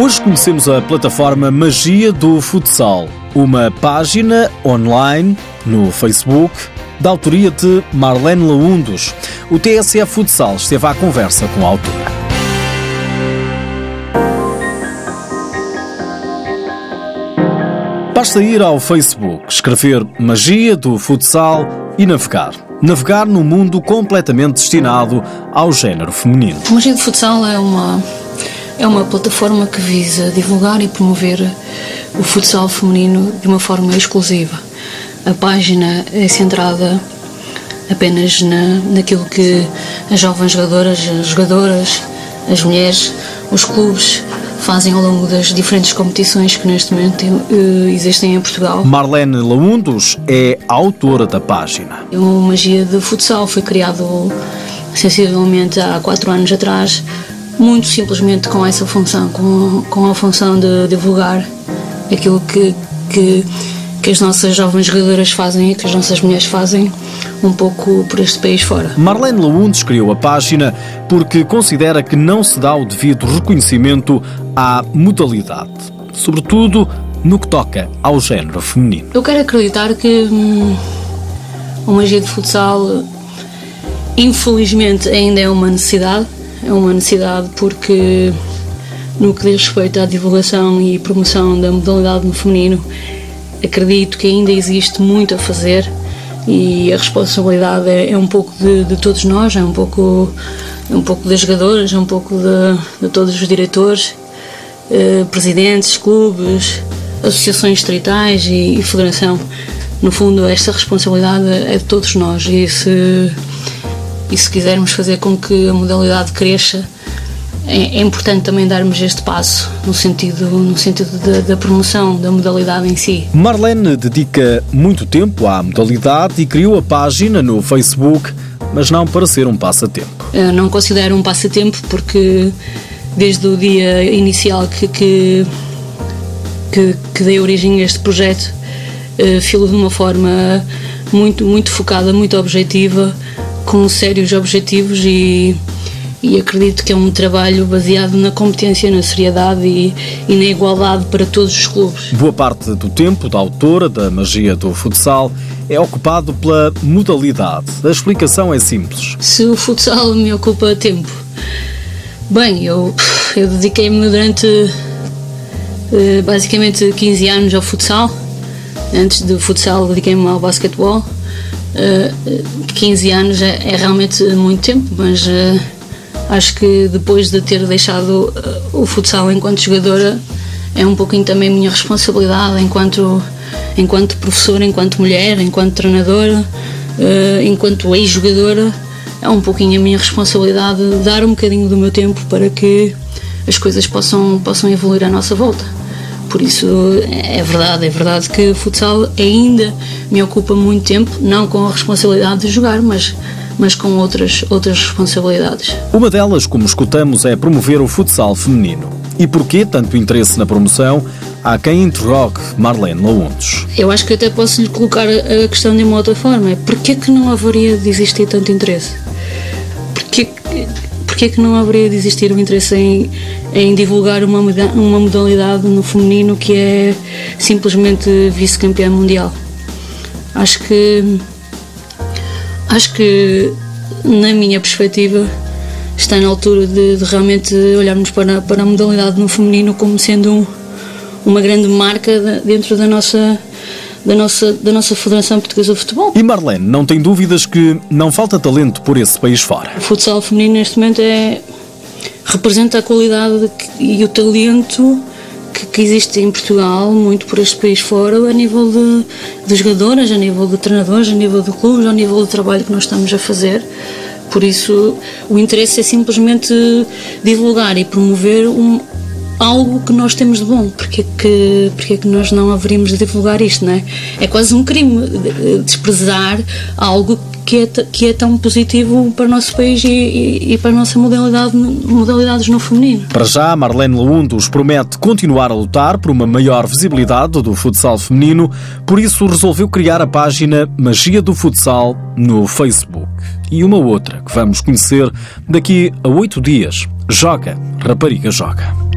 Hoje conhecemos a plataforma Magia do Futsal, uma página online no Facebook da autoria de Marlene Laundos. O TSF Futsal esteve à conversa com a autora. Basta ir ao Facebook, escrever Magia do Futsal e navegar. Navegar num mundo completamente destinado ao género feminino. Magia do Futsal é uma, é uma plataforma que visa divulgar e promover o futsal feminino de uma forma exclusiva. A página é centrada apenas na, naquilo que as jovens jogadoras, as jogadoras, as mulheres, os clubes fazem ao longo das diferentes competições que neste momento uh, existem em Portugal. Marlene Laundos é autora da página. O Magia de Futsal foi criado sensivelmente há quatro anos atrás, muito simplesmente com essa função, com, com a função de divulgar aquilo que, que, que as nossas jovens jogadoras fazem e que as nossas mulheres fazem um pouco por este país fora. Marlene Laundes criou a página porque considera que não se dá o devido reconhecimento à modalidade, sobretudo no que toca ao género feminino. Eu quero acreditar que hum, o magia de futsal, infelizmente, ainda é uma necessidade. É uma necessidade porque, no que diz respeito à divulgação e promoção da modalidade no feminino, acredito que ainda existe muito a fazer e a responsabilidade é, é um pouco de, de, todos nós, é um pouco, é um pouco das jogadoras, é um pouco de, de todos os diretores, eh, presidentes, clubes, associações distritais e, e, federação. No fundo, esta responsabilidade é de todos nós e se, e se quisermos fazer com que a modalidade cresça, é, é, importante também darmos este passo no sentido, no sentido da, promoção da modalidade em si. Marlene dedica muito tempo à modalidade e criou a página no Facebook, mas não para ser um passatempo. Eu não considero um passatempo porque desde o dia inicial que, que, que, que dei origem a este projeto, uh, filo de uma forma muito, muito focada, muito objetiva, com sérios objetivos e e acredito que é um trabalho baseado na competência, na seriedade e, e, na igualdade para todos os clubes. Boa parte do tempo da autora da magia do futsal é ocupado pela modalidade. A explicação é simples. Se o futsal me ocupa tempo, bem, eu, eu dediquei-me durante eh, basicamente 15 anos ao futsal. Antes do futsal dediquei-me ao basquetebol. 15 eh, anos é, é, realmente muito tempo, mas eh, acho que depois de ter deixado uh, o futsal enquanto jogadora é um pouquinho também minha responsabilidade enquanto enquanto professora, enquanto mulher, enquanto treinadora, enquanto ex-jogadora, é um pouquinho a minha responsabilidade dar um bocadinho do meu tempo para que as coisas possam possam evoluir à nossa volta. Por isso é verdade, é verdade que o futsal ainda me ocupa muito tempo, não com a responsabilidade de jogar, mas mas com outras, outras responsabilidades. Uma delas, como escutamos, é promover o futsal feminino. E porquê tanto interesse na promoção? Há quem interrogue Marlene Launtos. Eu acho que até posso lhe colocar a questão de uma outra forma. Porquê que não haveria de existir tanto interesse? Porquê, porquê que não haveria de existir um interesse em, em divulgar uma, uma modalidade no feminino que é simplesmente vice-campeã mundial? Acho que Acho que, na minha perspectiva, está na altura de, de realmente olharmos para, para a modalidade no feminino como sendo um, uma grande marca dentro da nossa da nossa, da nossa Federação Portuguesa de Futebol. E Marlene, não tem dúvidas que não falta talento por esse país fora? O futsal feminino neste momento é, representa a qualidade e o talento que, existe em Portugal, muito por este país fora, a nível de, de jogadoras, a nível de treinadores, a nível de clubes, a nível do trabalho que nós estamos a fazer. Por isso, o interesse é simplesmente divulgar e promover um, algo que nós temos de bom. Porque é que, porque é que nós não haveríamos de divulgar isto, não é? É quase um crime desprezar algo que é, que é tão positivo para o nosso país e, e, e para a nossa modalidade, modalidades no feminino. Para já, Marlene Laundos promete continuar a lutar por uma maior visibilidade do futsal feminino, por isso resolveu criar a página Magia do Futsal no Facebook. E uma outra que vamos conhecer daqui a oito dias. Joga, rapariga joga.